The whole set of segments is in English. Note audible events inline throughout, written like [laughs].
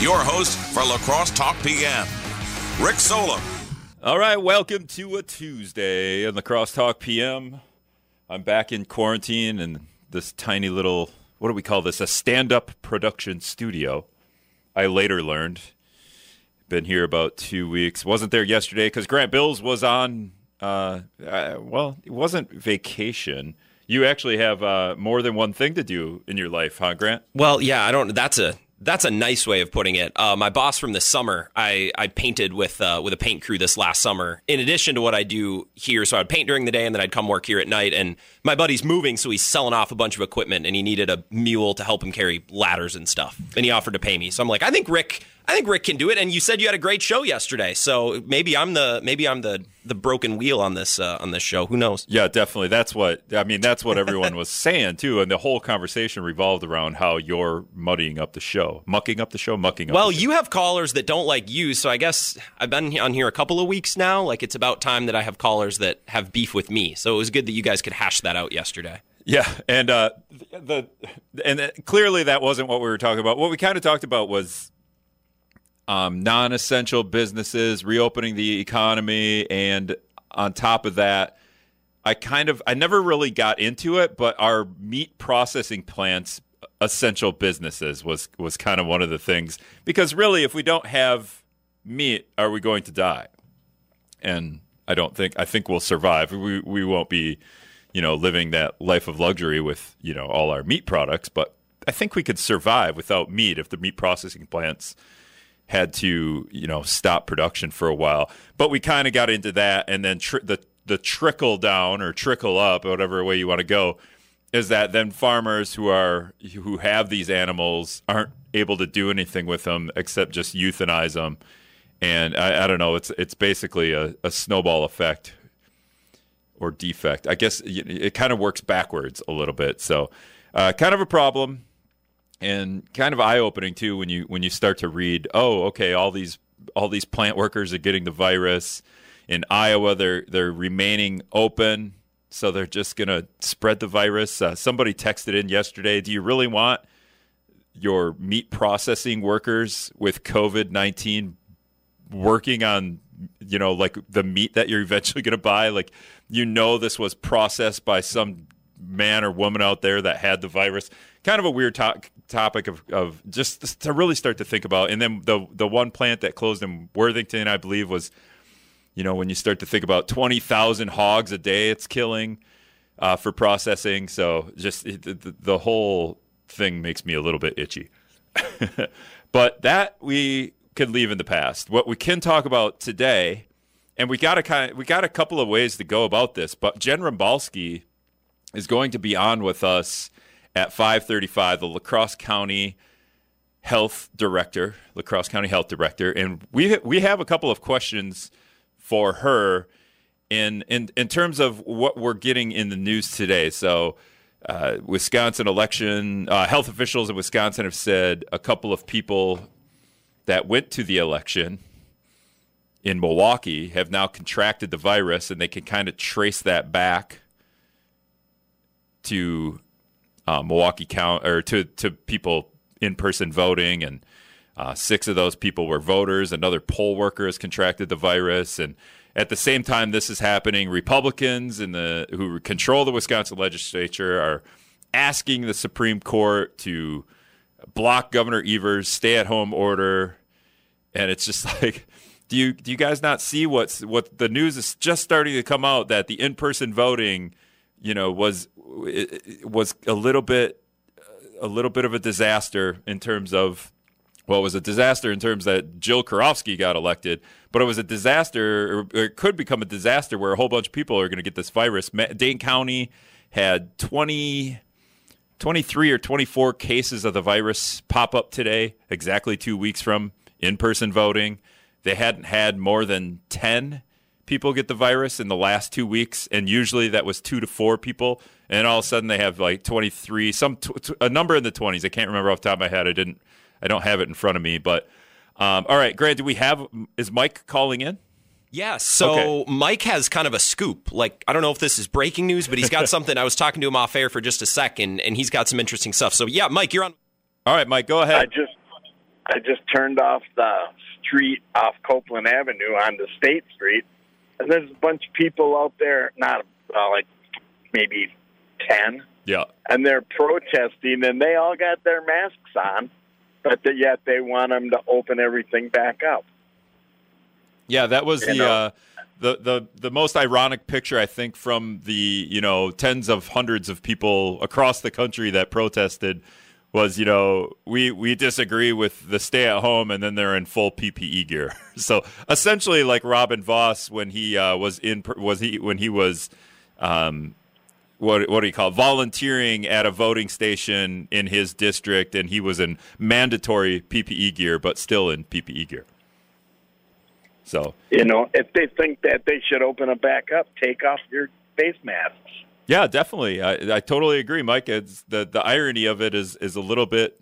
your host for La Crosse Talk PM, Rick Solem. All right, welcome to a Tuesday on La Crosse Talk PM. I'm back in quarantine in this tiny little, what do we call this? A stand up production studio. I later learned. Been here about two weeks. Wasn't there yesterday because Grant Bills was on, uh, uh, well, it wasn't vacation. You actually have uh, more than one thing to do in your life, huh, Grant? Well, yeah, I don't. That's a that's a nice way of putting it. Uh, my boss from this summer, I, I painted with uh, with a paint crew this last summer. In addition to what I do here, so I'd paint during the day and then I'd come work here at night. And my buddy's moving, so he's selling off a bunch of equipment, and he needed a mule to help him carry ladders and stuff. And he offered to pay me. So I'm like, I think Rick, I think Rick can do it. And you said you had a great show yesterday, so maybe I'm the maybe I'm the the broken wheel on this uh, on this show. Who knows? Yeah, definitely. That's what I mean. That's what everyone was [laughs] saying too, and the whole conversation revolved around how you're muddying up the show, mucking up the show, mucking up. Well, the show. you have callers that don't like you, so I guess I've been on here a couple of weeks now. Like it's about time that I have callers that have beef with me. So it was good that you guys could hash that out yesterday. Yeah, and uh, the and clearly that wasn't what we were talking about. What we kind of talked about was um, non-essential businesses reopening the economy, and on top of that, I kind of I never really got into it, but our meat processing plants essential businesses was was kind of one of the things because really, if we don't have meat, are we going to die? And I don't think I think we'll survive. We we won't be, you know, living that life of luxury with you know all our meat products, but I think we could survive without meat if the meat processing plants had to you know stop production for a while. But we kind of got into that, and then tr- the the trickle down or trickle up, whatever way you want to go, is that then farmers who are who have these animals aren't able to do anything with them except just euthanize them. And I, I don't know. It's it's basically a, a snowball effect or defect. I guess it, it kind of works backwards a little bit. So, uh, kind of a problem and kind of eye opening too when you when you start to read. Oh, okay, all these all these plant workers are getting the virus. In Iowa, they're they're remaining open, so they're just gonna spread the virus. Uh, somebody texted in yesterday. Do you really want your meat processing workers with COVID nineteen working on you know like the meat that you're eventually [laughs] going to buy like you know this was processed by some man or woman out there that had the virus kind of a weird to- topic of, of just to really start to think about. And then the the one plant that closed in Worthington I believe was you know when you start to think about 20,000 hogs a day it's killing uh, for processing. So just the, the whole thing makes me a little bit itchy. [laughs] But that we could leave in the past. What we can talk about today, and we got a kind of, we got a couple of ways to go about this, but Jen Rombalski is going to be on with us at 5:35, the La Crosse County Health Director, La Crosse County Health Director, and we we have a couple of questions for her in in in terms of what we're getting in the news today. So. Uh, Wisconsin election, uh, health officials in Wisconsin have said a couple of people that went to the election in Milwaukee have now contracted the virus, and they can kind of trace that back to uh, Milwaukee count or to to people in person voting, and uh, six of those people were voters. Another poll worker has contracted the virus, and at the same time this is happening, Republicans in the who control the Wisconsin legislature are asking the Supreme Court to block Governor Evers' stay-at-home order, and it's just [laughs] like, do you do you guys not see what's what the news is just starting to come out that the in-person voting, you know, was was a little bit a little bit of a disaster in terms of well, it was a disaster in terms that Jill Karofsky got elected, but it was a disaster, or it could become a disaster where a whole bunch of people are going to get this virus. Dane County had 20, 23 or 24 cases of the virus pop up today, exactly two weeks from in person voting. They hadn't had more than 10 people get the virus in the last two weeks, and usually that was two to four people. And all of a sudden they have like 23, some t- t- a number in the 20s. I can't remember off the top of my head. I didn't, I don't have it in front of me. But um, all right, Grant, do we have, is Mike calling in? Yeah, so Okay. Mike has kind of a scoop. Like, I don't know if this is breaking news, but he's got [laughs] something. I was talking to him off air for just a second, and he's got some interesting stuff. So, yeah, Mike, you're on. All right, Mike, go ahead. I ahead. just I just turned off the street off Copeland Avenue onto State Street, and there's a bunch of people out there, not uh, like maybe ten, Yeah. and they're protesting, and they all got their masks on, but yet they want them to open everything back up. Yeah, that was You the uh, the the the most ironic picture I think from the you know tens of hundreds of people across the country that protested was you know we we disagree with the stay at home and then they're in full PPE gear. [laughs] So essentially, like Robin Vos when he uh, was in was he when he was. Um, what what do you call it? volunteering at a voting station in his district, and he was in mandatory PPE gear, but still in PPE gear. So You know, if they think that they should open it back up, take off your face masks. Yeah, definitely. I, I totally agree, Mike. It's the the irony of it is is a little bit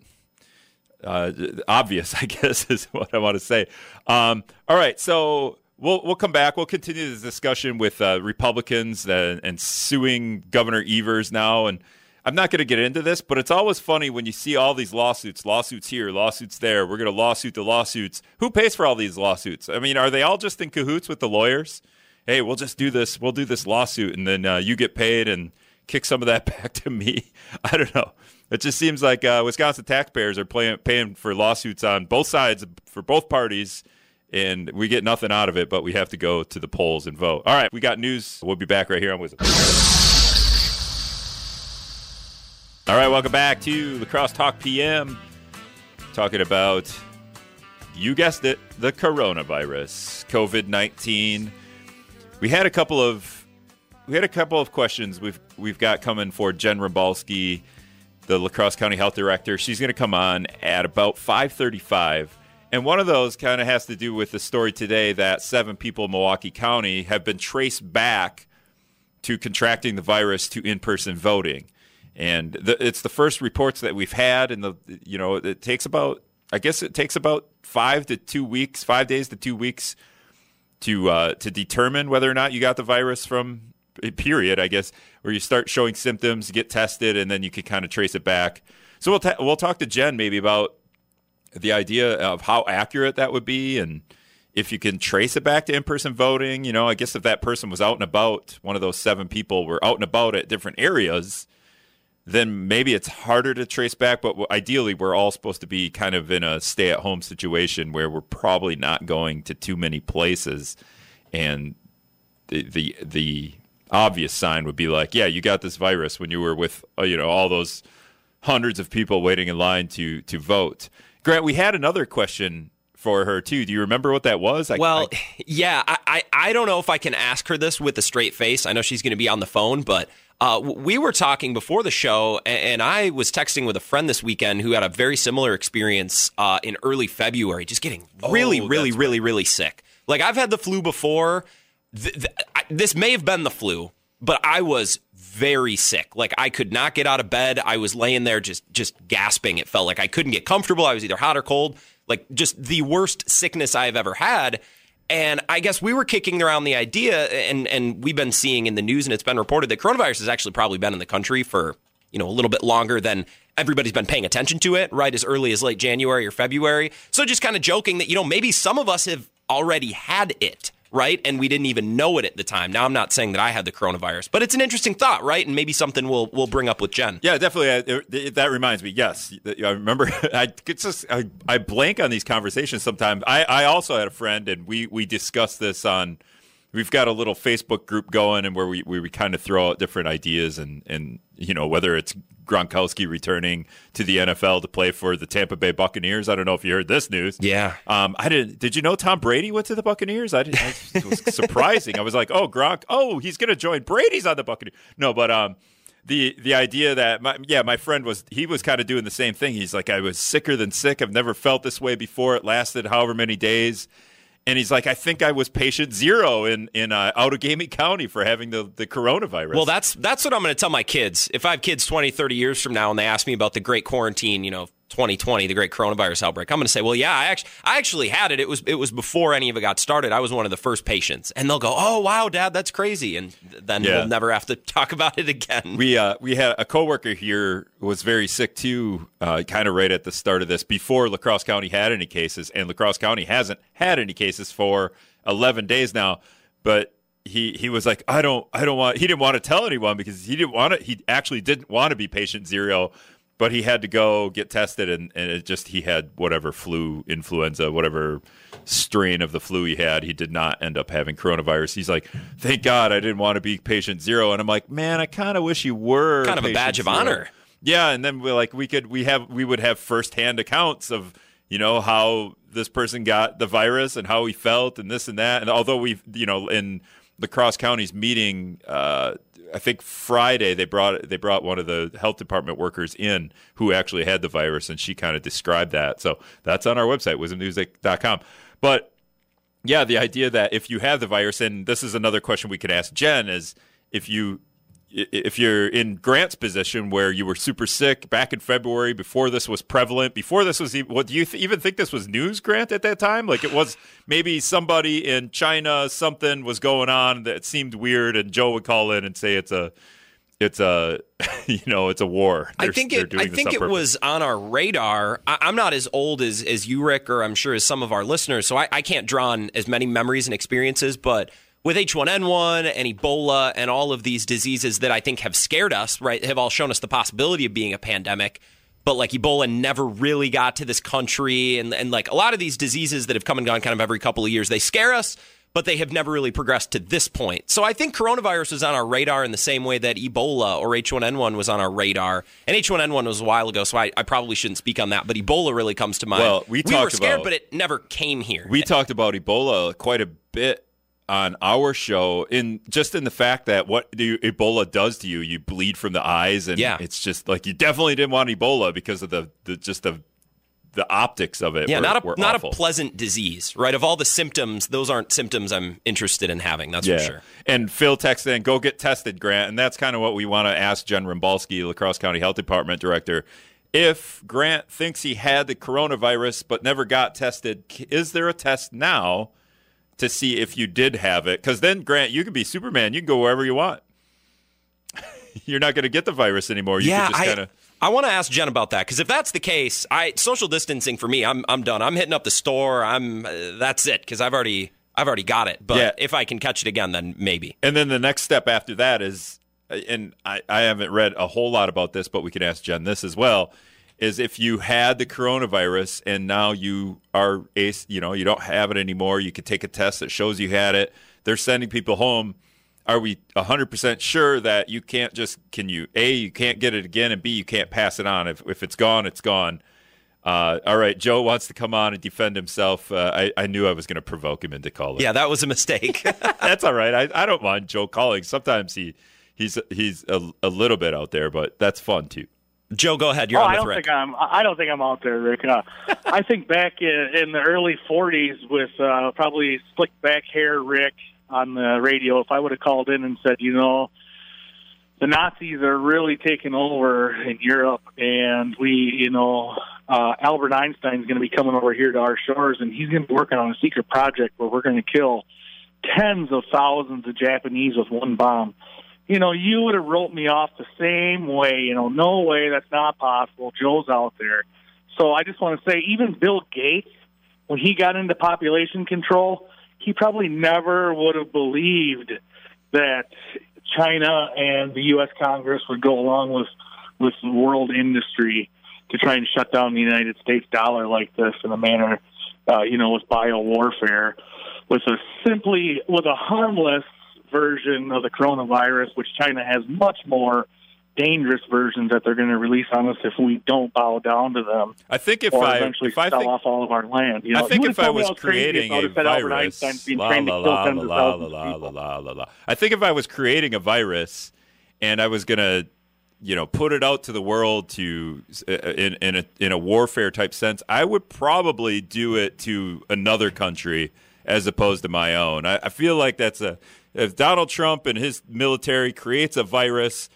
uh, obvious, [laughs] I guess, is what I want to say. Um, all right, so we'll we'll come back. We'll continue this discussion with uh, Republicans and, and suing Governor Evers now. And I'm not going to get into this, but it's always funny when you see all these lawsuits, lawsuits here, lawsuits there. We're going to lawsuit the lawsuits. Who pays for all these lawsuits? I mean, are they all just in cahoots with the lawyers? Hey, we'll just do this. We'll do this lawsuit, and then uh, you get paid and kick some of that [laughs] back to me. I don't know. It just seems like uh, Wisconsin taxpayers are playing, paying for lawsuits on both sides for both parties, and we get nothing out of it. But we have to go to the polls and vote. All right, we got news. We'll be back right here on WIZM. All right, welcome back to La Crosse Talk PM. Talking about, you guessed it, the coronavirus, COVID nineteen. We had a couple of we had a couple of questions we've we've got coming for Jen Rombalski, the La Crosse County Health Director. She's going to come on at about five thirty-five, and one of those kind of has to do with the story today that seven people in Milwaukee County have been traced back to contracting the virus to in-person voting, and the, it's the first reports that we've had, and the you know it takes about I guess it takes about five to two weeks, five days to two weeks to uh, to determine whether or not you got the virus from period, I guess, where you start showing symptoms, get tested, and then you can kind of trace it back. So we'll ta- we'll talk to Jen maybe about the idea of how accurate that would be, and if you can trace it back to in person voting. You know, I guess if that person was out and about, one of those seven people were out and about at different areas. Then maybe it's harder to trace back, but ideally, we're all supposed to be kind of in a stay at home situation where we're probably not going to too many places. And the, the, the obvious sign would be like, yeah, you got this virus when you were with, uh, you know, all those hundreds of people waiting in line to, to vote. Grant, we had another question for her too. Do you remember what that was? I, Well, I- [laughs] yeah, I, I, I don't know if I can ask her this with a straight face. I know she's going to be on the phone, but uh, we were talking before the show, and I was texting with a friend this weekend who had a very similar experience uh, in early February, just getting really, Oh, really, that's really, really sick. Like I've had the flu before. Th- th- I, this may have been the flu, but I was very sick. Like I could not get out of bed. I was laying there just just gasping. It felt like I couldn't get comfortable. I was either hot or cold. Like just the worst sickness I've ever had. And I guess we were kicking around the idea, and and we've been seeing in the news, and it's been reported that coronavirus has actually probably been in the country for you know a little bit longer than everybody's been paying attention to it, right? As early as late January or February. So just kind of joking that you know maybe some of us have already had it, right? And we didn't even know it at the time. Now I'm not saying that I had the coronavirus, but it's an interesting thought, right? And maybe something we'll we'll bring up with Jen. Yeah, definitely. Uh, it- it- that reminds me. Yes, I remember. [laughs] I just I, I blank on these conversations sometimes. I, I also had a friend, and we we discussed this on. We've got a little Facebook group going, and where we where we kind of throw out different ideas, and and you know whether it's Gronkowski returning to the NFL to play for the Tampa Bay Buccaneers. I don't know if you heard this news. Yeah. Um, I didn't. Did you know Tom Brady went to the Buccaneers? I didn't. It was [laughs] surprising. I was like, oh, Gronk. Oh, he's going to join. Brady's on the Buccaneers. No, but um, the the idea that my, yeah, my friend was he was kind of doing the same thing. He's like, I was sicker than sick. I've never felt this way before. It lasted however many days. And he's like, I think I was patient zero in in uh, Outagamie County for having the, the coronavirus. Well, that's that's what I'm going to tell my kids. If I have kids 20, 30 years from now and they ask me about the great quarantine, you know, 2020, the great coronavirus outbreak, I'm going to say, well, yeah, I actually, I actually had it. It was, it was before any of it got started. I was one of the first patients, and they'll go, oh wow, Dad, that's crazy, and then Yeah. we'll never have to [laughs] talk about it again. We uh, we had a coworker here who was very sick too, uh, kind of right at the start of this, before La Crosse County had any cases, and La Crosse County hasn't had any cases for 11 days now. But he he was like, I don't I don't want. He didn't want to tell anyone because he didn't want to. He actually didn't want to be patient zero, but he had to go get tested, and and it just he had whatever flu, influenza, whatever strain of the flu he had. He did not end up having coronavirus. He's like, thank God I didn't want to be patient zero, and I'm like, man, I kind of wish you were Kind of a badge of zero." honor. Yeah, and then we like we could we have we would have firsthand accounts of you know how this person got the virus and how he felt and this and that. And although we you know in the Cross County's meeting, uh, I think Friday they brought they brought one of the health department workers in who actually had the virus, and she kind of described that. So that's on our website, wisdommusic.com. But yeah, the idea that if you have the virus, and this is another question we could ask Jen, is if you if you're in Grant's position where you were super sick back in February before this was prevalent, before this was even, what do you th- even think this was news, Grant, at that time? Like it was maybe somebody in China, something was going on that seemed weird, and Joe would call in and say it's a, it's a, [laughs] you know, it's a war. I They're- think it. I think it was on our radar. I, I'm not as old as as you, Rick, or I'm sure as some of our listeners, so I, I can't draw on as many memories and experiences. But with H1N1 and Ebola and all of these diseases that I think have scared us, right, have all shown us the possibility of being a pandemic. But like Ebola never really got to this country, and and like a lot of these diseases that have come and gone kind of every couple of years, they scare us but they have never really progressed to this point. So I think coronavirus was on our radar in the same way that Ebola or H1N1 was on our radar. And H1N1 was a while ago, so I, I probably shouldn't speak on that. But Ebola really comes to mind. Well, we were talked scared, about- but it never came here. We talked about Ebola quite a bit on our show in just in the fact that what the Ebola does to you, you bleed from the eyes and Yeah. it's just like you definitely didn't want Ebola because of the, the just the the optics of it. yeah, were, not a not awful. a pleasant disease, right? Of all the symptoms, those aren't symptoms I'm interested in having. That's yeah. for sure. And Phil texted in, go get tested, Grant. And that's kind of what we want to ask Jen Rombalski, Lacrosse County Health Department Director. If Grant thinks he had the coronavirus but never got tested, is there a test now to see if you did have it? Because then, Grant, you can be Superman. You can go wherever you want. [laughs] You're not going to get the virus anymore. You yeah, can just I, kind of. I want to ask Jen about that because if that's the case, I social distancing for me, I'm I'm done. I'm hitting up the store. I'm uh, that's it because I've already I've already got it. But Yeah. if I can catch it again, then maybe. And then the next step after that is, and I, I haven't read a whole lot about this, but we can ask Jen this as well. Is if you had the coronavirus and now you are ace, you know, you don't have it anymore. You could take a test that shows you had it. They're sending people home. Are we 100% sure that you can't just, can you, A, you can't get it again, and B, you can't pass it on? If, if it's gone, it's gone. Uh, all right, Joe wants to come on and defend himself. Uh, I, I knew I was going to provoke him into calling. Yeah, that was a mistake. [laughs] That's all right. I, I don't mind Joe calling. Sometimes he he's he's a, a little bit out there, but that's fun too. Joe, go ahead. You're oh, on I don't think I'm. I don't think I'm out there, Rick. Uh, [laughs] I think back in, in the early '40s with uh, probably slick back hair Rick on the radio. If I would have called in and said, you know, the Nazis are really taking over in Europe, and we, you know, uh, Albert Einstein's going to be coming over here to our shores, and he's going to be working on a secret project where we're going to kill tens of thousands of Japanese with one bomb. You know, you would have wrote me off the same way. You know, no way, that's not possible. Joe's out there. So I just want to say, even Bill Gates, when he got into population control, he probably never would have believed that China and the U.S. Congress would go along with with world industry to try and shut down the United States dollar like this in a manner, uh, you know, with bio warfare, with a simply with a harmless version of the coronavirus, which China has much more dangerous versions that they're going to release on us if we don't bow down to them I think if I eventually if I sell think off all of our land. You know, I think if I was creating a would've said Albert virus, la, la, la, la, la, la, la, la, la. I think if I was creating a virus and I was gonna, you know, put it out to the world to uh, in in a in a warfare type sense, I would probably do it to another country as opposed to my own. I, I feel like that's a if Donald Trump and his military creates a virus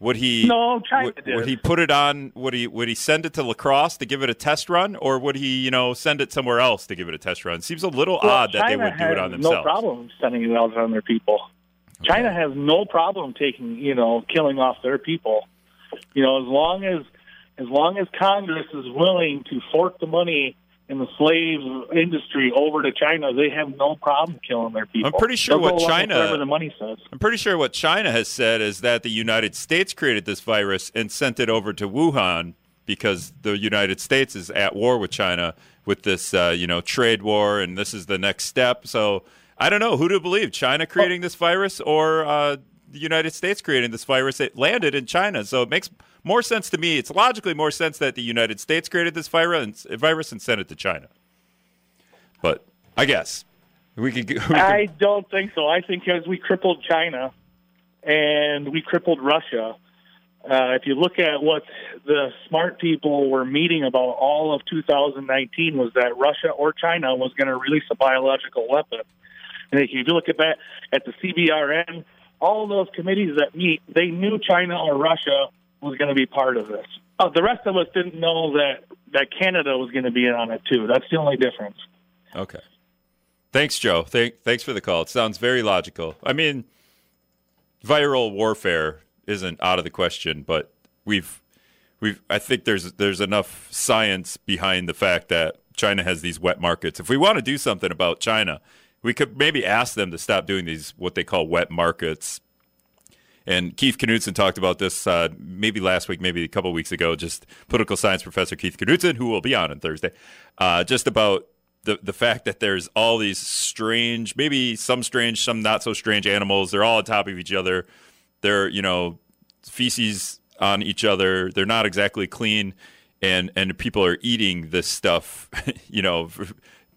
Would he? No, China would, did. would he put it on? Would he? Would he send it to La Crosse to give it a test run, or would he, you know, send it somewhere else to give it a test run? Seems a little Well, odd that they would do it on themselves. No problem sending it out on their people. China has no problem taking, you know, killing off their people. You know, as long as as long as Congress is willing to fork the money in the slave industry over to China, they have no problem killing their people. I'm pretty sure They'll what China- the money says. I'm pretty sure what China has said is that the United States created this virus and sent it over to Wuhan because the United States is at war with China with this, uh, you know, trade war, and this is the next step. So I don't know who to believe: China creating this virus or uh, the United States creating this virus. It landed in China, so it makes more sense to me. It's logically more sense that the United States created this virus and, virus and sent it to China. But I guess we could. We could I don't think so. I think as we crippled China and we crippled Russia, uh, if you look at what the smart people were meeting about all of 2019 was that Russia or China was going to release a biological weapon. And if you look at that at the CBRN, all those committees that meet, they knew China or Russia was going to be part of this. Uh, the rest of us didn't know that that Canada was going to be in on it too. That's the only difference. Okay. Thanks, Joe. Thank, thanks for the call. It sounds very logical. I mean, viral warfare isn't out of the question, but we've we've I think there's there's enough science behind the fact that China has these wet markets. If we want to do something about China, we could maybe ask them to stop doing these what they call wet markets. And Keith Knudsen talked about this uh, maybe last week, maybe a couple weeks ago. Just political science professor Keith Knudsen, who will be on on Thursday, uh, just about the the fact that there's all these strange, maybe some strange, some not so strange animals. They're all on top of each other. They're you know feces on each other. They're not exactly clean, and and people are eating this stuff. [laughs] You know.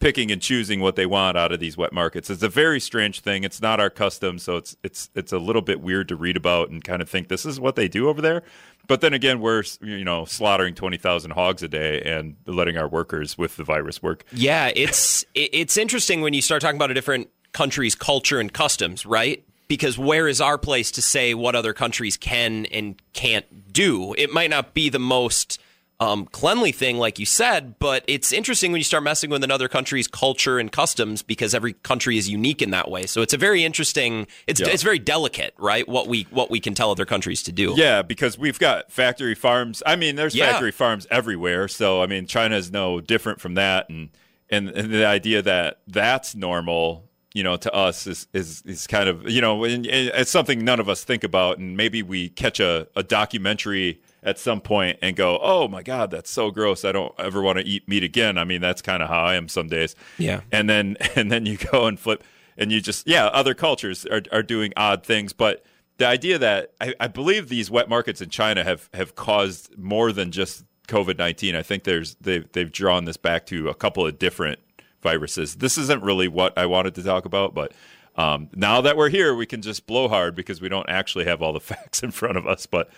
Picking and choosing what they want out of these wet markets. It's a very strange thing. It's not our custom, so it's it's it's a little bit weird to read about and kind of think this is what they do over there. But then again, we're you know slaughtering twenty thousand hogs a day and letting our workers with the virus work. Yeah, it's it's interesting when you start talking about a different country's culture and customs, right? Because where is our place to say what other countries can and can't do? It might not be the most um, cleanly thing, like you said, but it's interesting when you start messing with another country's culture and customs because every country is unique in that way. So it's a very interesting. It's Yeah. it's very delicate, right? What we what we can tell other countries to do. Yeah, because we've got factory farms. I mean, there's Yeah. factory farms everywhere. So I mean, China is no different from that, and and, and the idea that that's normal, you know, to us is is, is kind of you know, it's something none of us think about, and maybe we catch a, a documentary at some point and go, oh my god, that's so gross. I don't ever want to eat meat again. I mean, that's kind of how I am some days. Yeah. and then [laughs] and then you go and flip and you just yeah other cultures are, are doing odd things but the idea that I, I believe these wet markets in china have have caused more than just covid-19 i think there's they've, they've drawn this back to a couple of different viruses this isn't really what i wanted to talk about but um, now that we're here we can just blow hard because we don't actually have all the [laughs] facts in front of us but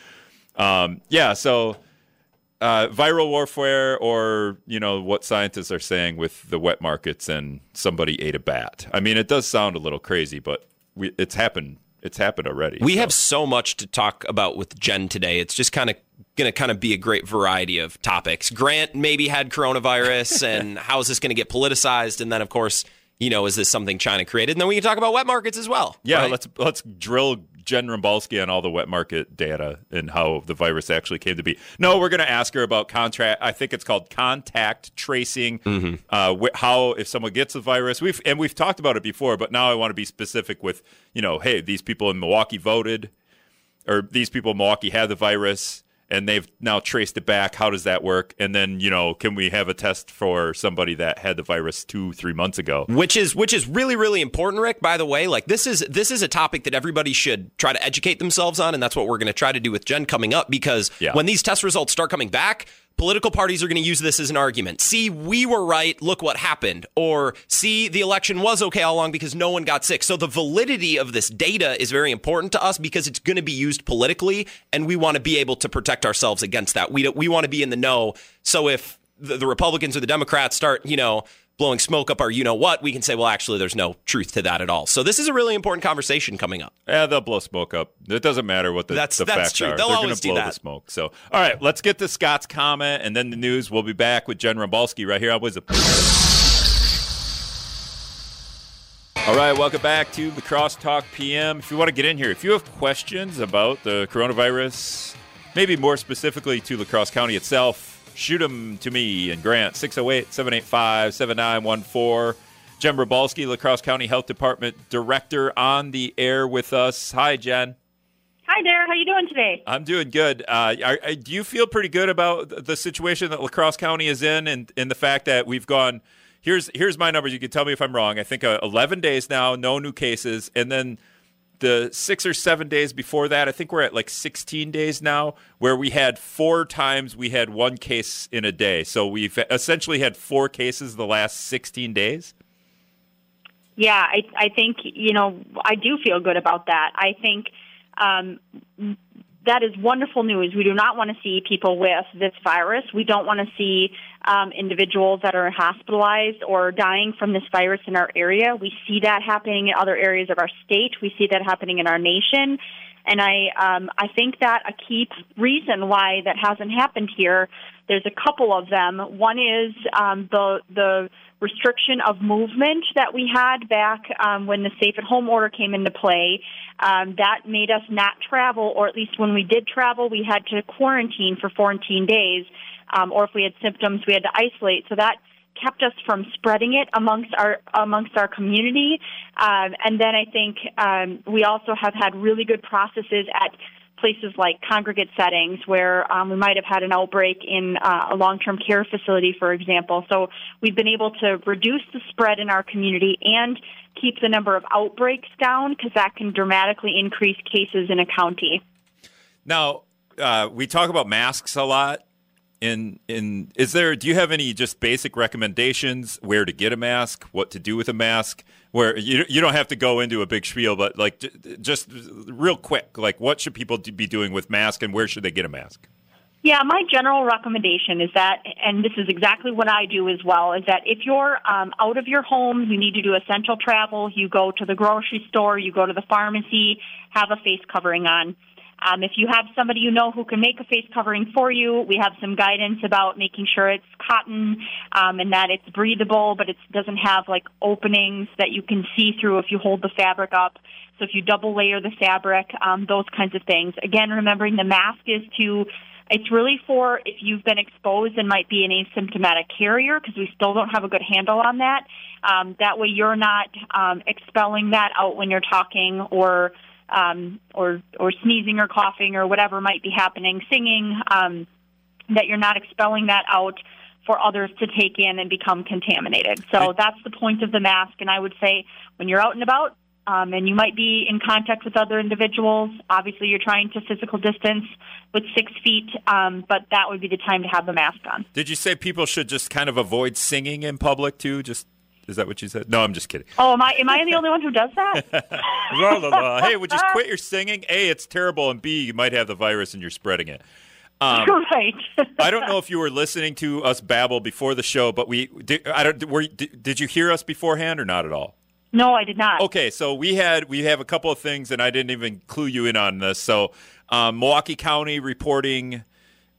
um, yeah so uh, viral warfare or you know what scientists are saying with the wet markets and somebody ate a bat. I mean, it does sound a little crazy, but we, it's happened. It's happened already. We so. have so much to talk about with Jen today. It's just kind of going to kind of be a great variety of topics. Grant maybe had coronavirus, [laughs] and how is this going to get politicized? And then, of course, you know, is this something China created? And then we can talk about wet markets as well. yeah. right? Let's let's drill Jen Rombalski on all the wet market data and how the virus actually came to be. No, we're going to ask her about contract. I think it's called contact tracing. Mm-hmm. Uh, wh- how if someone gets the virus, we've and we've talked about it before, but now I want to be specific with you know, hey, these people in Milwaukee voted. or these people in Milwaukee had the virus and they've now traced it back. How does that work? And then, you know, can we have a test for somebody that had the virus two, three months ago? which is which is really really important rick by the way like this is this is a topic that everybody should try to educate themselves on and that's what we're going to try to do with jen coming up because Yeah. when these test results start coming back political parties are going to use this as an argument. See we were right look what happened. Or see the election was okay all along because no one got sick. So the validity of this data is very important to us because it's going to be used politically and we want to be able to protect ourselves against that. We, we want to be in the know. So if the, the Republicans or the Democrats start, you know, blowing smoke up our you know what, we can say, well, actually, there's no truth to that at all. So this is a really important conversation coming up. Yeah, they'll blow smoke up. It doesn't matter what the, That's- the that's facts true. are. They'll They're always gonna blow the smoke. So, all right, let's get to Scott's comment and then the news. We'll be back with Jen Rombalski right here on WIZM. All right, welcome back to the Crosstalk PM. If you want to get in here, if you have questions about the coronavirus, maybe more specifically to La Crosse County itself, shoot them to me and Grant, 608 785 7914. Jen Rombalski, Lacrosse County Health Department Director, on the air with us. Hi, Jen. Hi there. How you doing today? I'm doing good. Uh, are, are- do you feel pretty good about the situation that La Crosse County is in, and, and the fact that we've gone? Here's here's my numbers. You can tell me if I'm wrong. I think uh, 11 days now, no new cases, and then the six or seven days before that, I think we're at like 16 days now, where we had four times we had one case in a day. So we've essentially had four cases the last 16 days. Yeah, I I think you know I do feel good about that. I think um, that is wonderful news. We do not want to see people with this virus. We don't want to see um, individuals that are hospitalized or dying from this virus in our area. We see that happening in other areas of our state. We see that happening in our nation. And I, um, I think that a key reason why that hasn't happened here, there's a couple of them. One is um, the the restriction of movement that we had back um, when the safe at home order came into play. Um, that made us not travel, or at least when we did travel, we had to quarantine for 14 days. Um, or if we had symptoms, we had to isolate. So that kept us from spreading it amongst our amongst our community. Um, and then I think um, we also have had really good processes at places like congregate settings where um, we might have had an outbreak in uh, a long-term care facility, for example. So we've been able to reduce the spread in our community and keep the number of outbreaks down because that can dramatically increase cases in a county. Now, uh, we talk about masks a lot. In in is there? Do you have any just basic recommendations where to get a mask, what to do with a mask? Where you you don't have to go into a big spiel, but like just real quick, like what should people be doing with mask, and where should they get a mask? Yeah, my general recommendation is that, and this is exactly what I do as well, is that if you're um, out of your home, you need to do essential travel, you go to the grocery store, you go to the pharmacy, have a face covering on. Um, if you have somebody you know who can make a face covering for you, we have some guidance about making sure it's cotton um, and that it's breathable, but it doesn't have like openings that you can see through if you hold the fabric up. So if you double layer the fabric, um, those kinds of things. Again, remembering the mask is to it's really for if you've been exposed and might be an asymptomatic carrier because we still don't have a good handle on that. Um, that way you're not um, expelling that out when you're talking or um, or or sneezing or coughing or whatever might be happening, singing. Um, that you're not expelling that out for others to take in and become contaminated. So that's the point of the mask. And I would say when you're out and about, um, and you might be in contact with other individuals. Obviously, you're trying to physical distance with six feet, um, but that would be the time to have the mask on. Did you say people should just kind of avoid singing in public too? Just is that what you said? No, I'm just kidding. Oh, am I am I the only one who does that? La, la, la. Hey, would you [laughs] quit your singing? A, it's terrible, and B, you might have the virus and you're spreading it. Um, [laughs] right. I don't know if you were listening to us babble before the show, but we did. I don't. Were did, did you hear us beforehand or not at all? no, I did not. Okay, so we had we have a couple of things, and I didn't even clue you in on this. So, um, Milwaukee County reporting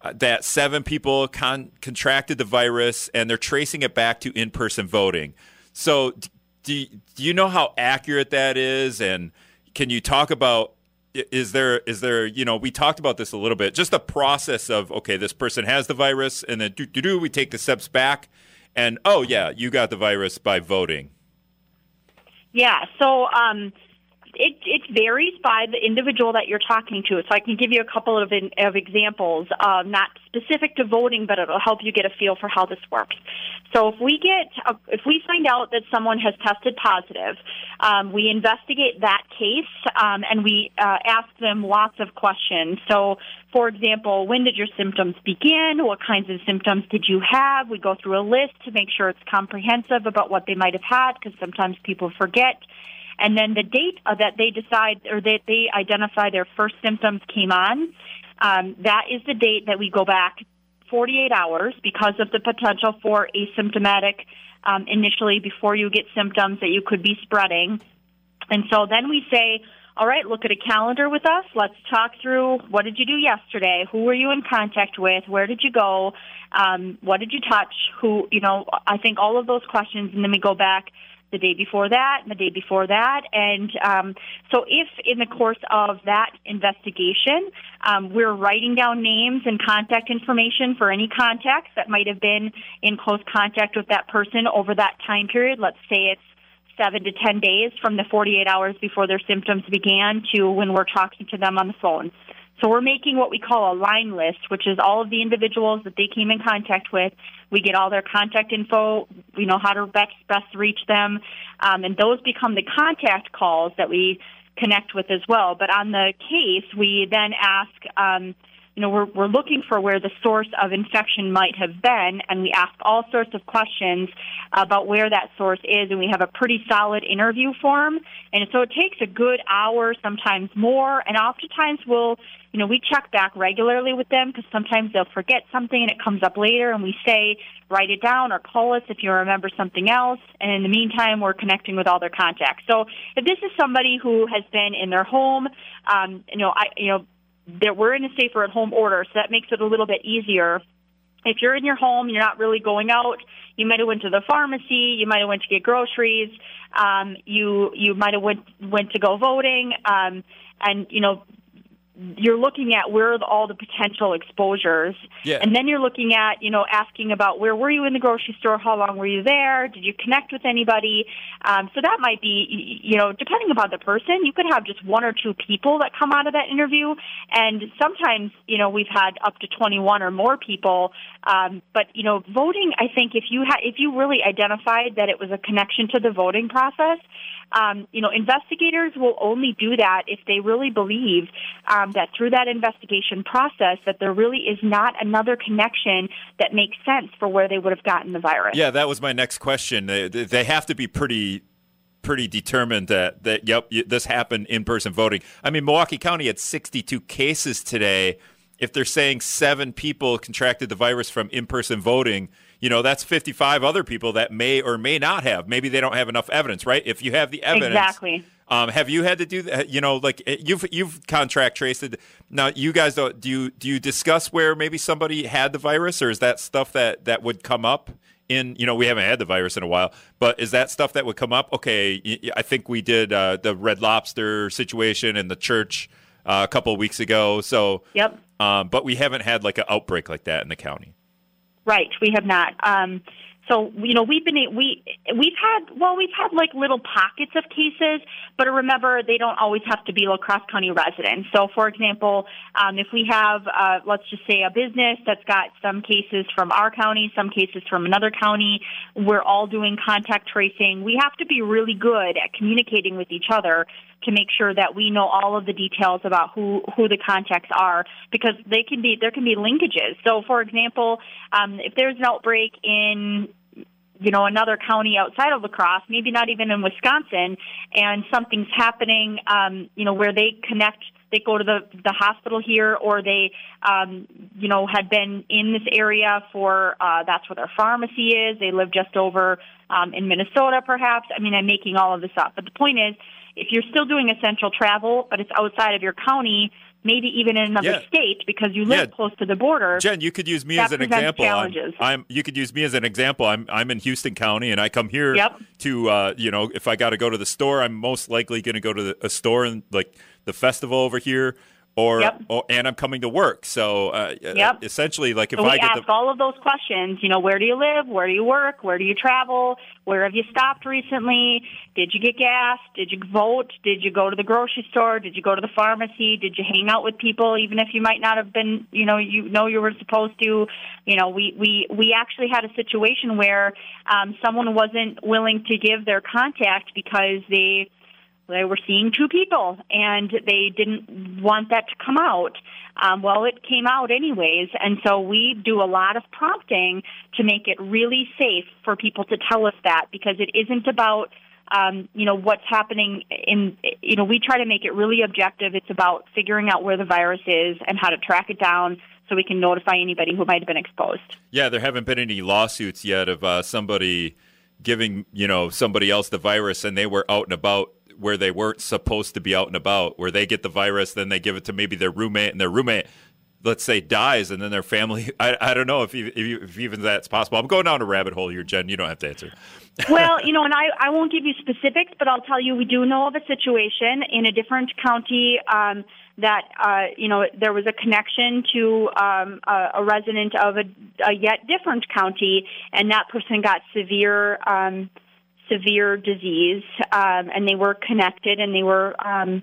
uh, that seven people con- contracted the virus, and they're tracing it back to in-person voting. So, do do you know how accurate that is? And can you talk about is there is there you know we talked about this a little bit, just the process of okay, this person has the virus, and then do do we take the steps back, and oh yeah, you got the virus by voting. Yeah. So um, it it varies by the individual that you're talking to. So I can give you a couple of in, of examples, uh, not specific to voting, but it'll help you get a feel for how this works. So if we get a, if we find out that someone has tested positive, um, we investigate that case um, and we uh, ask them lots of questions. So. For example, when did your symptoms begin? What kinds of symptoms did you have? We go through a list to make sure it's comprehensive about what they might have had because sometimes people forget and then the date uh, that they decide or that they identify their first symptoms came on, um, that is the date that we go back 48 hours because of the potential for asymptomatic um, initially before you get symptoms that you could be spreading. And so then we say, all right, look at a calendar with us. Let's talk through what did you do yesterday? Who were you in contact with? Where did you go? Um, what did you touch? Who, you know, I think all of those questions, and then we go back the day before that and the day before that. And um, so, if in the course of that investigation, um, we're writing down names and contact information for any contacts that might have been in close contact with that person over that time period, let's say it's seven to 10 days from the 48 hours before their symptoms began to when we're talking to them on the phone. So we're making what we call a line list, which is all of the individuals that they came in contact with. We get all their contact info. We know how to best, best reach them. Um, and those become the contact calls that we connect with as well. But on the case, we then ask, um, you know, we're, we're looking for where the source of infection might have been, and we ask all sorts of questions about where that source is, and we have a pretty solid interview form. And so it takes a good hour, sometimes more, and oftentimes we'll, you know, we check back regularly with them because sometimes they'll forget something and it comes up later, and we say, write it down or call us if you remember something else. And in the meantime, we're connecting with all their contacts. So if this is somebody who has been in their home, um, you know, I, you know, that we're in a safer at home order, so that makes it a little bit easier. If you're in your home, you're not really going out. You might have went to the pharmacy. You might have went to get groceries. Um, you you might have went went to go voting. Um, and you know you're looking at where are the, all the potential exposures, Yeah. and then you're looking at you know asking about where were you in the grocery store, how long were you there, did you connect with anybody? Um, so that might be you know depending upon the person, you could have just one or two people that come out of that interview, and sometimes you know we've had up to 21 or more people. Um, but you know voting, I think if you ha- if you really identified that it was a connection to the voting process, um, you know, investigators will only do that if they really believe um, that through that investigation process that there really is not another connection that makes sense for where they would have gotten the virus. Yeah, that was my next question. They, they have to be pretty pretty determined that that yep this happened in person voting. I mean, Milwaukee County had 62 cases today. If they're saying seven people contracted the virus from in person voting, you know that's 55 other people that may or may not have. Maybe they don't have enough evidence, right? If you have the evidence, Exactly. Um, have you had to do that? You know, like eh, you've you've contract traced it. Now, you guys don't do you do you discuss where maybe somebody had the virus, or is that stuff that that would come up in? You know, we haven't had the virus in a while, but is that stuff that would come up? Okay, i think we did uh, the Red Lobster situation in the church uh, a couple of weeks ago. So, Yep. um, but we haven't had like an outbreak like that in the county. Right, we have not. Um, so you know, we've been we we've had well, we've had like little pockets of cases, but remember they don't always have to be La Crosse County residents. So, for example, um, if we have uh, let's just say a business that's got some cases from our county, some cases from another county, we're all doing contact tracing. We have to be really good at communicating with each other to make sure that we know all of the details about who who the contacts are because they can be there can be linkages. So, for example, um, if there's an outbreak in you know another county outside of La Crosse, maybe not even in Wisconsin, and something's happening, um, you know, where they connect. They go to the the hospital here, or they, um, you know, had been in this area for uh, that's where their pharmacy is. They live just over um, in Minnesota, perhaps. I mean, I'm making all of this up, but the point is, if you're still doing essential travel, but it's outside of your county, maybe even in another Yeah. state because you live Yeah. close to the border. Jen, you could use me as an example. I'm. I'm- you could use me as an example. I'm I'm in Houston County, and I come here Yep. to uh, you know if I got to go to the store, I'm most likely going to go to the, a store and like the festival over here, or, Yep. or and I'm coming to work. So uh, Yep. essentially, like if So I get ask the all of those questions. You know, where do you live? Where do you work? Where do you travel? Where have you stopped recently? Did you get gas? Did you vote? Did you go to the grocery store? Did you go to the pharmacy? Did you hang out with people, even if you might not have been, you know, you know you were supposed to? You know, we we we actually had a situation where um, someone wasn't willing to give their contact because they they were seeing two people and they didn't want that to come out. Um, well, it came out anyways, and so we do a lot of prompting to make it really safe for people to tell us that because it isn't about um, you know what's happening in you know we try to make it really objective. It's about figuring out where the virus is and how to track it down so we can notify anybody who might have been exposed. yeah, there haven't been any lawsuits yet of uh, somebody giving you know somebody else the virus and they were out and about where they weren't supposed to be out and about, where they get the virus, then they give it to maybe their roommate, and their roommate, let's say, dies, and then their family. [laughs] I, I don't know if, you, if, you, if even that's possible. I'm going down a rabbit hole here, Jen. You don't have to answer. [laughs] well, you know, and I, I won't give you specifics, but I'll tell you we do know of a situation in a different county um, that, uh, you know, there was a connection to um, a, a resident of a, a yet different county, and that person got severe. Um, severe disease, um, and they were connected and they were, um,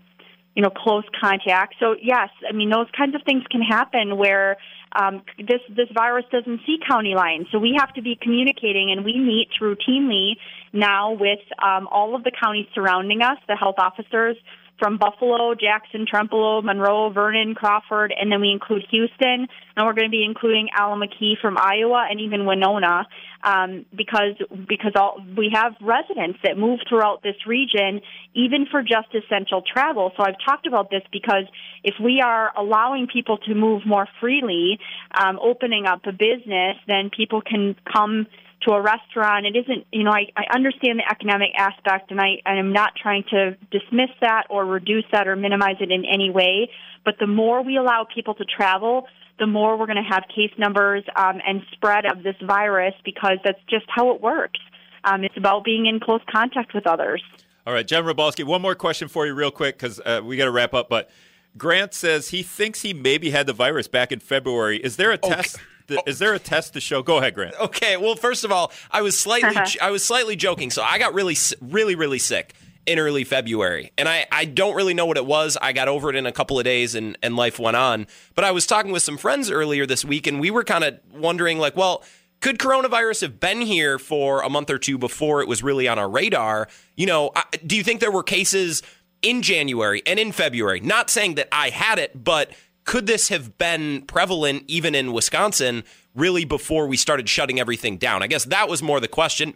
you know, close contact. So yes, I mean those kinds of things can happen where um, this this virus doesn't see county lines. So we have to be communicating, and we meet routinely now with um, all of the counties surrounding us, the health officers from Buffalo, Jackson, Trempealeau, Monroe, Vernon, Crawford, and then we include Houston, and we're going to be including Allamakee from Iowa and even Winona, um, because because all, we have residents that move throughout this region, even for just essential travel. So I've talked about this because if we are allowing people to move more freely, um, opening up a business, then people can come to a restaurant. It isn't, you know, I, I understand the economic aspect and I, I am not trying to dismiss that or reduce that or minimize it in any way. But the more we allow people to travel, the more we're going to have case numbers um, and spread of this virus because that's just how it works. Um, it's about being in close contact with others. All right, Jen Rombalski, one more question for you, real quick, because uh, we got to wrap up. But Grant says he thinks he maybe had the virus back in February. Is there a okay. test is there a test to show? Go ahead, Grant. Okay. Well, first of all, I was slightly uh-huh. I was slightly joking. So I got really really really sick in early February. And I, I don't really know what it was. I got over it in a couple of days and, and life went on. But I was talking with some friends earlier this week and we were kind of wondering like, well, could coronavirus have been here for a month or two before it was really on our radar? You know, do you think there were cases in January and in February? Not saying that I had it, but could this have been prevalent even in Wisconsin really before we started shutting everything down? I guess that was more the question.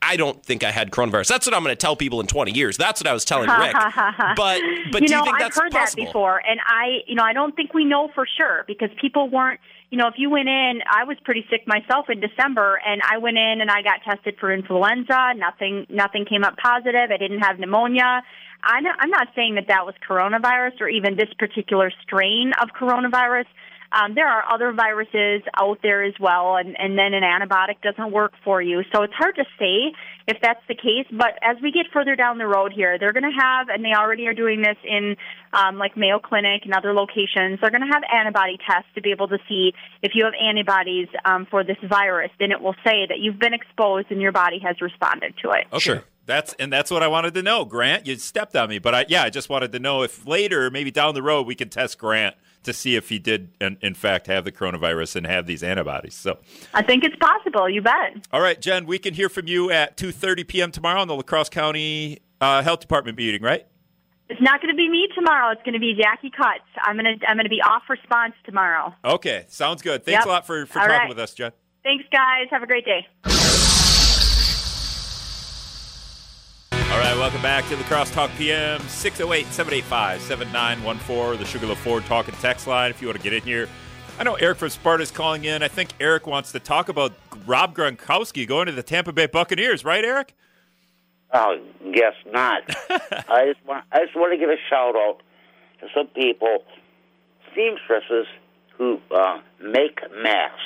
I don't think I had coronavirus. That's what I'm going to tell people in 20 years. That's what I was telling Rick. [laughs] but but you do know, you think I've that's heard possible? that before, and I you know I don't think we know for sure because people weren't. You know, if you went in, I was pretty sick myself in December, and I went in and I got tested for influenza. Nothing, nothing came up positive. I didn't have pneumonia. I'm not, I'm not saying that that was coronavirus or even this particular strain of coronavirus. Um, there are other viruses out there as well, and, and then an antibiotic doesn't work for you. So it's hard to say if that's the case. But as we get further down the road here, they're going to have, and they already are doing this in um, like Mayo Clinic and other locations. They're going to have antibody tests to be able to see if you have antibodies um, for this virus. Then it will say that you've been exposed and your body has responded to it. Okay. Sure. That's and that's what I wanted to know, Grant. You stepped on me, but I, yeah, I just wanted to know if later, maybe down the road, we can test Grant to see if he did, in, in fact, have the coronavirus and have these antibodies. So, I think it's possible. You bet. All right, Jen, we can hear from you at two thirty p.m. tomorrow on the La Crosse County uh, Health Department meeting, right? It's not going to be me tomorrow. It's going to be Jackie Cutts. I'm going to I'm going to be off response tomorrow. Okay, sounds good. Thanks yep. a lot for for All talking right. with us, Jen. Thanks, guys. Have a great day. All right, welcome back to the Crosstalk PM 608 785 7914, the Sugarloaf Ford talk and text line if you want to get in here. I know Eric from Sparta is calling in. I think Eric wants to talk about Rob Gronkowski going to the Tampa Bay Buccaneers, right, Eric? Oh, guess not. [laughs] I just want I just want to give a shout out to some people, seamstresses who uh, make masks.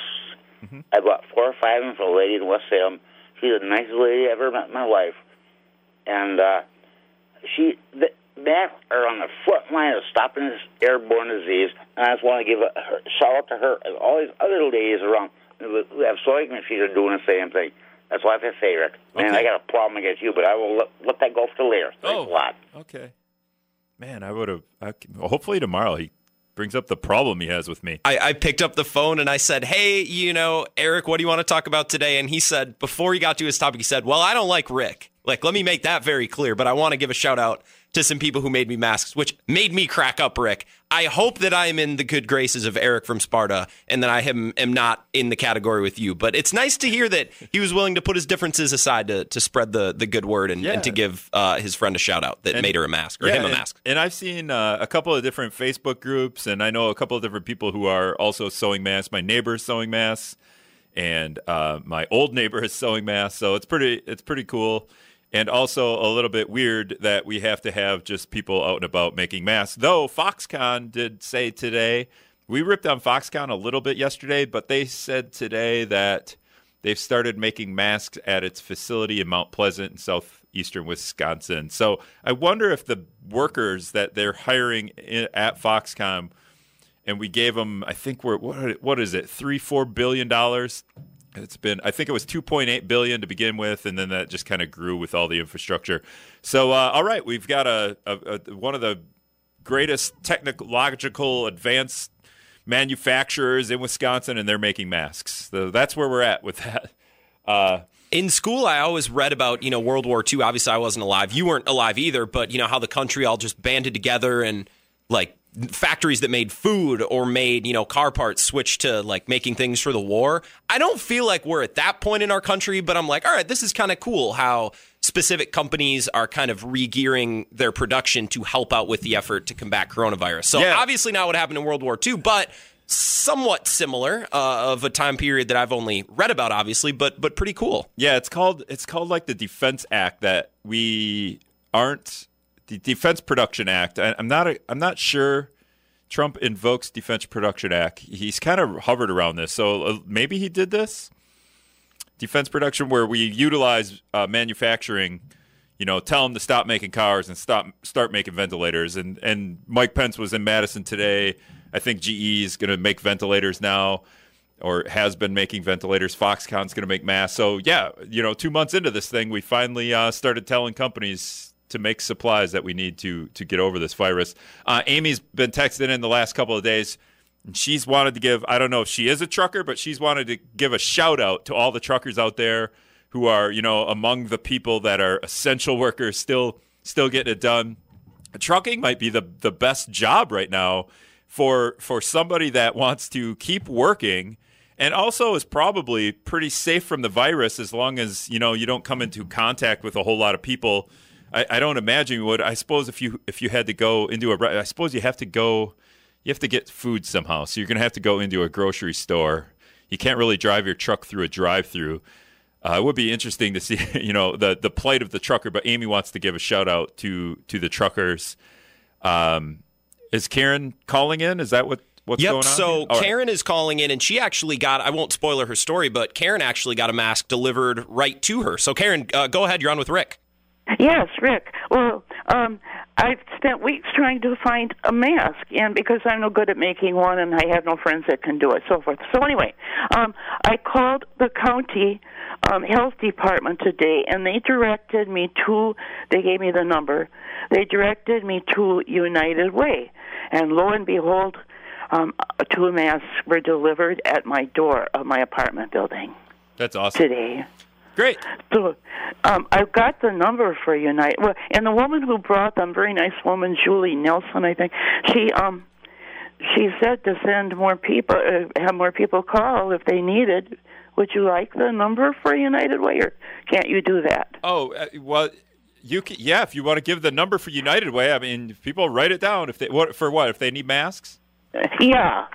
Mm-hmm. I bought four or five of them for a lady in West Salem. She's the nicest lady I ever met in my life and uh, she the, that are on the front line of stopping this airborne disease. And I just want to give a, a shout out to her and all these other ladies around who have sewing machines are doing the same thing. That's why I say, Rick. Man, okay. I got a problem against you, but I will let, let that go for later. Thanks oh, a lot. Okay. Man, I would have. Hopefully tomorrow he brings up the problem he has with me. I, I, picked up the phone and I said, Hey, you know, Eric, what do you want to talk about today? And he said, before he got to his topic, he said, Well, I don't like Rick. Like, let me make that very clear. But I want to give a shout out to some people who made me masks, which made me crack up, Rick. I hope that I am in the good graces of Eric from Sparta and that I am, am not in the category with you. But it's nice to hear that he was willing to put his differences aside to, to spread the, the good word and, yeah. and to give uh, his friend a shout out that and, made her a mask or yeah, him a mask. And, and I've seen uh, a couple of different Facebook groups and I know a couple of different people who are also sewing masks. My neighbor's sewing masks and uh, my old neighbor is sewing masks. So it's pretty it's pretty cool. And also a little bit weird that we have to have just people out and about making masks. Though Foxconn did say today, we ripped on Foxconn a little bit yesterday, but they said today that they've started making masks at its facility in Mount Pleasant in southeastern Wisconsin. So I wonder if the workers that they're hiring at Foxconn, and we gave them, I think we're what, what is it, three, four billion dollars it's been i think it was 2.8 billion to begin with and then that just kind of grew with all the infrastructure so uh, all right we've got a, a, a, one of the greatest technological advanced manufacturers in wisconsin and they're making masks so that's where we're at with [laughs] that uh, in school, I always read about, you know, World War II. Obviously, I wasn't alive. You weren't alive either, but, you know, how the country all just banded together and, like, factories that made food or made you know car parts switch to like making things for the war. I don't feel like we're at that point in our country but i'm like all right this is kind of cool how specific companies are kind of regearing their production to help out with the effort to combat coronavirus. So yeah. obviously not what happened in world war ii but somewhat similar uh, of a time period that i've only read about obviously but but pretty cool. Yeah it's called it's called like the defense act that we aren't the Defense Production Act. I, am not a, I'm not sure. Trump invokes Defense Production Act. He's kind of hovered around this, so uh, maybe he did this. Defense production, where we utilize uh, manufacturing, you know, tell them to stop making cars and stop start making ventilators. And and Mike Pence was in Madison today. I think GE is going to make ventilators now, or has been making ventilators. Foxconn's going to make masks. So yeah, you know, two months into this thing, we finally uh, started telling companies to make supplies that we need to to get over this virus. Uh, Amy's been texting in the last couple of days. And she's wanted to give, I don't know if she is a trucker, but she's wanted to give a shout out to all the truckers out there who are, you know, among the people that are essential workers still still getting it done. Trucking might be the the best job right now for for somebody that wants to keep working and also is probably pretty safe from the virus as long as, you know, you don't come into contact with a whole lot of people I, I don't imagine you would. I suppose if you if you had to go into a, I suppose you have to go, you have to get food somehow. So you're going to have to go into a grocery store. You can't really drive your truck through a drive-through. Uh, it would be interesting to see, [laughs] you know, the the plight of the trucker. But Amy wants to give a shout out to to the truckers. Um, is Karen calling in? Is that what what's yep, going on? So Karen right. is calling in, and she actually got. I won't spoiler her story, but Karen actually got a mask delivered right to her. So Karen, uh, go ahead. You're on with Rick. Yes, Rick. Well, um, I've spent weeks trying to find a mask, and because I'm no good at making one, and I have no friends that can do it, so forth. So anyway, um, I called the county um, health department today, and they directed me to. They gave me the number. They directed me to United Way, and lo and behold, um, two masks were delivered at my door of my apartment building. That's awesome. Today. Great. So um, I've got the number for Unite. Well, and the woman who brought them, very nice woman, Julie Nelson, I think. She um, she said to send more people, uh, have more people call if they needed. Would you like the number for United Way, or can't you do that? Oh, uh, well, you can, yeah. If you want to give the number for United Way, I mean, people write it down. If they what for what if they need masks? Yeah,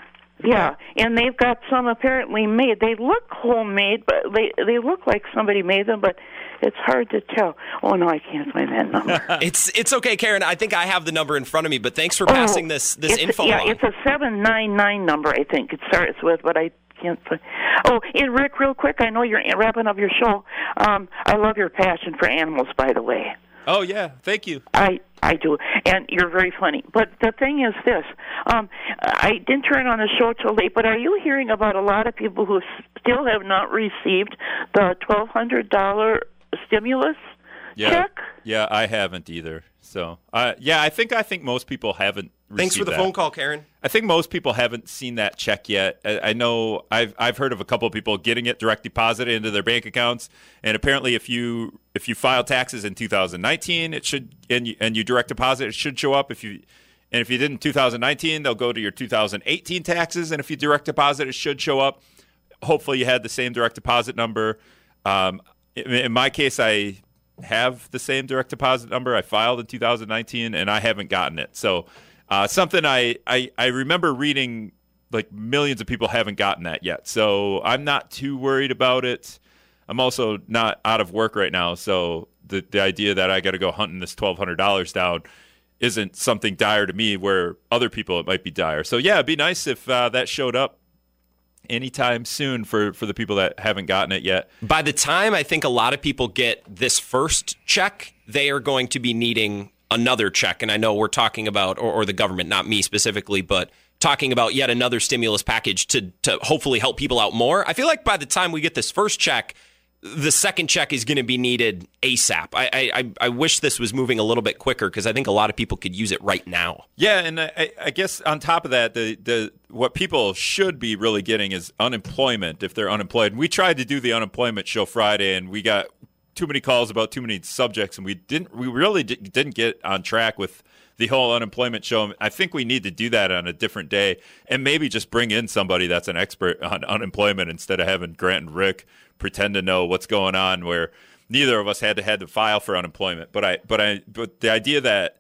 yeah, and they've got some apparently made. They look homemade, but they they look like somebody made them, but it's hard to tell. Oh no, I can't find that number. [laughs] it's it's okay, Karen. I think I have the number in front of me, but thanks for oh, passing this this info. Yeah, on. it's a seven nine nine number. I think it starts with, but I can't. Find. Oh, and Rick, real quick, I know you're wrapping up your show. Um, I love your passion for animals, by the way. Oh yeah, thank you. I I do, and you're very funny. But the thing is this: um, I didn't turn on the show till late. But are you hearing about a lot of people who still have not received the twelve hundred dollar stimulus yeah. check? Yeah, I haven't either. So, uh, yeah, I think I think most people haven't. Thanks for the that. phone call, Karen. I think most people haven't seen that check yet. I, I, know I've I've heard of a couple of people getting it direct deposited into their bank accounts, and apparently, if you if you file taxes in 2019, it should and you, and you direct deposit, it should show up. If you and if you did in 2019, they'll go to your 2018 taxes, and if you direct deposit, it should show up. Hopefully, you had the same direct deposit number. Um, in, in my case, I have the same direct deposit number I filed in 2019, and I haven't gotten it. So, uh, something I, I, I remember reading like millions of people haven't gotten that yet. So I'm not too worried about it. I'm also not out of work right now, so the the idea that I got to go hunting this twelve hundred dollars down isn't something dire to me. Where other people it might be dire. So yeah, it'd be nice if uh, that showed up anytime soon for for the people that haven't gotten it yet. By the time I think a lot of people get this first check, they are going to be needing another check. And I know we're talking about, or, or the government, not me specifically, but talking about yet another stimulus package to to hopefully help people out more. I feel like by the time we get this first check, the second check is going to be needed ASAP. I, I I wish this was moving a little bit quicker because I think a lot of people could use it right now. Yeah, and I, I guess on top of that, the the what people should be really getting is unemployment if they're unemployed. we tried to do the unemployment show Friday, and we got too many calls about too many subjects, and we didn't we really didn't get on track with the whole unemployment show. I think we need to do that on a different day and maybe just bring in somebody that's an expert on unemployment instead of having Grant and Rick pretend to know what's going on where neither of us had to had to file for unemployment. But I but I but the idea that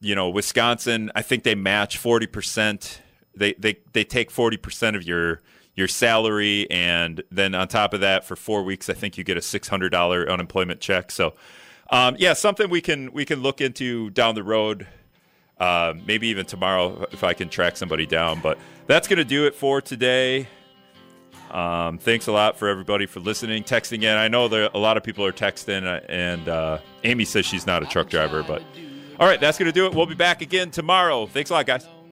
you know Wisconsin, I think they match forty percent. They they they take forty percent of your your salary, and then on top of that, for four weeks, I think you get a six hundred dollar unemployment check. So, um, yeah, something we can we can look into down the road uh, maybe even tomorrow if I can track somebody down. But that's going to do it for today. Um, thanks a lot for everybody for listening, texting in. I know that a lot of people are texting, uh, and uh, Amy says she's not a truck driver, but all right, that's going to do it. We'll be back again tomorrow. Thanks a lot, guys.